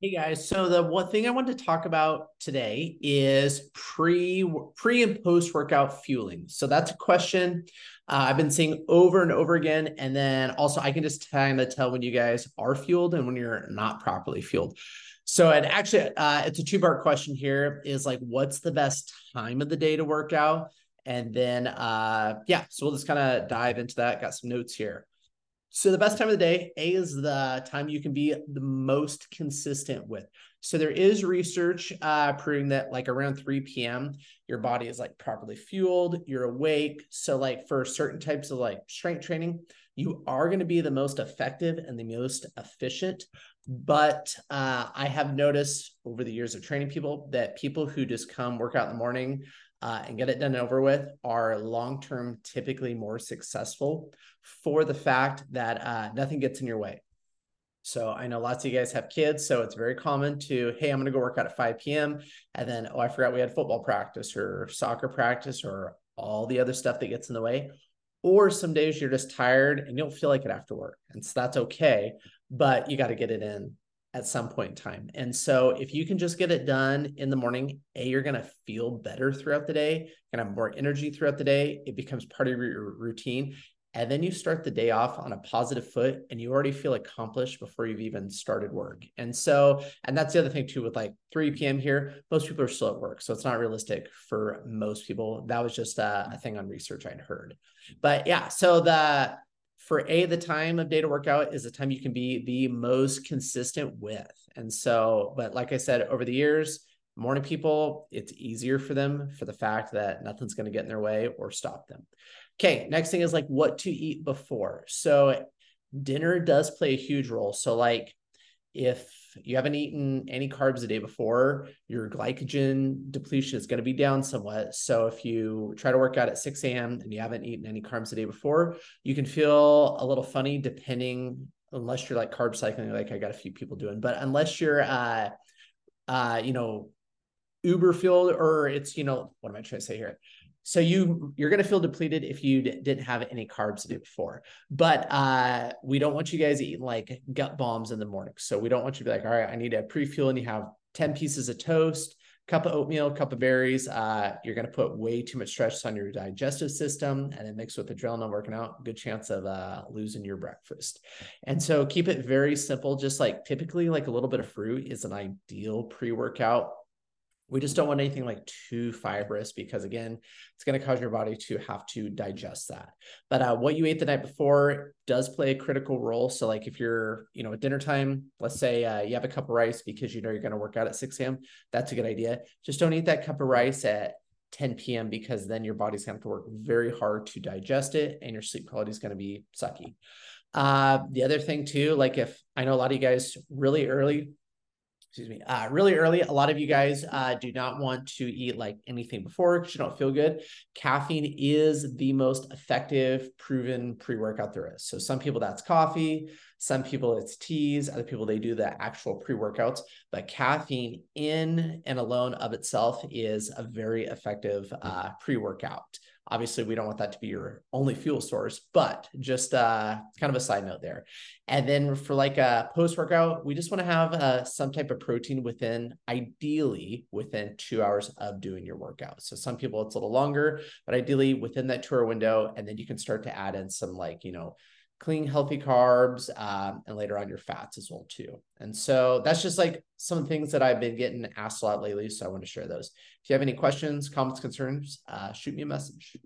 Hey guys, so the one thing I wanted to talk about today is pre pre and post workout fueling. So that's a question uh, I've been seeing over and over again, and then also I can just kind of tell when you guys are fueled and when you're not properly fueled. So it actually uh, it's a two part question here is like what's the best time of the day to work out, and then uh, yeah, so we'll just kind of dive into that. Got some notes here. So the best time of the day, A is the time you can be the most consistent with. So there is research uh, proving that like around 3 p.m., your body is like properly fueled, you're awake. So like for certain types of like strength training, you are going to be the most effective and the most efficient. But uh, I have noticed over the years of training people that people who just come work out in the morning uh, and get it done over with are long term typically more successful for the fact that uh, nothing gets in your way. So I know lots of you guys have kids, so it's very common to, hey, I'm going to go work out at 5 p.m. And then, oh, I forgot we had football practice or soccer practice or all the other stuff that gets in the way. Or some days you're just tired and you don't feel like it after work. And so that's okay, but you got to get it in at some point in time. And so if you can just get it done in the morning, A, you're going to feel better throughout the day, you're going to have more energy throughout the day. It becomes part of your routine. And then you start the day off on a positive foot and you already feel accomplished before you've even started work. And so, and that's the other thing too, with like 3 p.m. here, most people are still at work. So it's not realistic for most people. That was just a, a thing on research I'd heard. But yeah, so the, for a the time of day to workout is the time you can be the most consistent with. And so but like i said over the years morning people it's easier for them for the fact that nothing's going to get in their way or stop them. Okay next thing is like what to eat before. So dinner does play a huge role. So like if you haven't eaten any carbs the day before, your glycogen depletion is going to be down somewhat. So if you try to work out at 6 a.m. and you haven't eaten any carbs the day before, you can feel a little funny depending, unless you're like carb cycling, like I got a few people doing, but unless you're, uh, uh, you know, uber fueled or it's, you know, what am I trying to say here? So you you're going to feel depleted if you d- didn't have any carbs before. But uh, we don't want you guys eating like gut bombs in the morning. So we don't want you to be like, all right, I need a pre-fuel, and you have ten pieces of toast, cup of oatmeal, cup of berries. Uh, you're going to put way too much stress on your digestive system, and then mixed with adrenaline working out, good chance of uh, losing your breakfast. And so keep it very simple. Just like typically, like a little bit of fruit is an ideal pre-workout we just don't want anything like too fibrous because again, it's going to cause your body to have to digest that. But uh, what you ate the night before does play a critical role. So like if you're, you know, at dinner time, let's say uh, you have a cup of rice because you know you're going to work out at 6 a.m. That's a good idea. Just don't eat that cup of rice at 10 p.m. because then your body's going to have to work very hard to digest it and your sleep quality is going to be sucky. Uh, the other thing too, like if I know a lot of you guys really early excuse me, uh, really early. A lot of you guys uh, do not want to eat like anything before because you don't feel good. Caffeine is the most effective, proven pre workout there is. So, some people that's coffee, some people it's teas, other people they do the actual pre workouts. But caffeine in and alone of itself is a very effective uh, pre workout. Obviously, we don't want that to be your only fuel source, but just uh, kind of a side note there. And then for like a post workout, we just want to have uh, some type of protein within, ideally within two hours of doing your workout. So some people it's a little longer, but ideally within that two hour window. And then you can start to add in some like, you know, clean, healthy carbs, um, and later on your fats as well too. And so that's just like some things that I've been getting asked a lot lately. So I want to share those. If you have any questions, comments, concerns, uh, shoot me a message.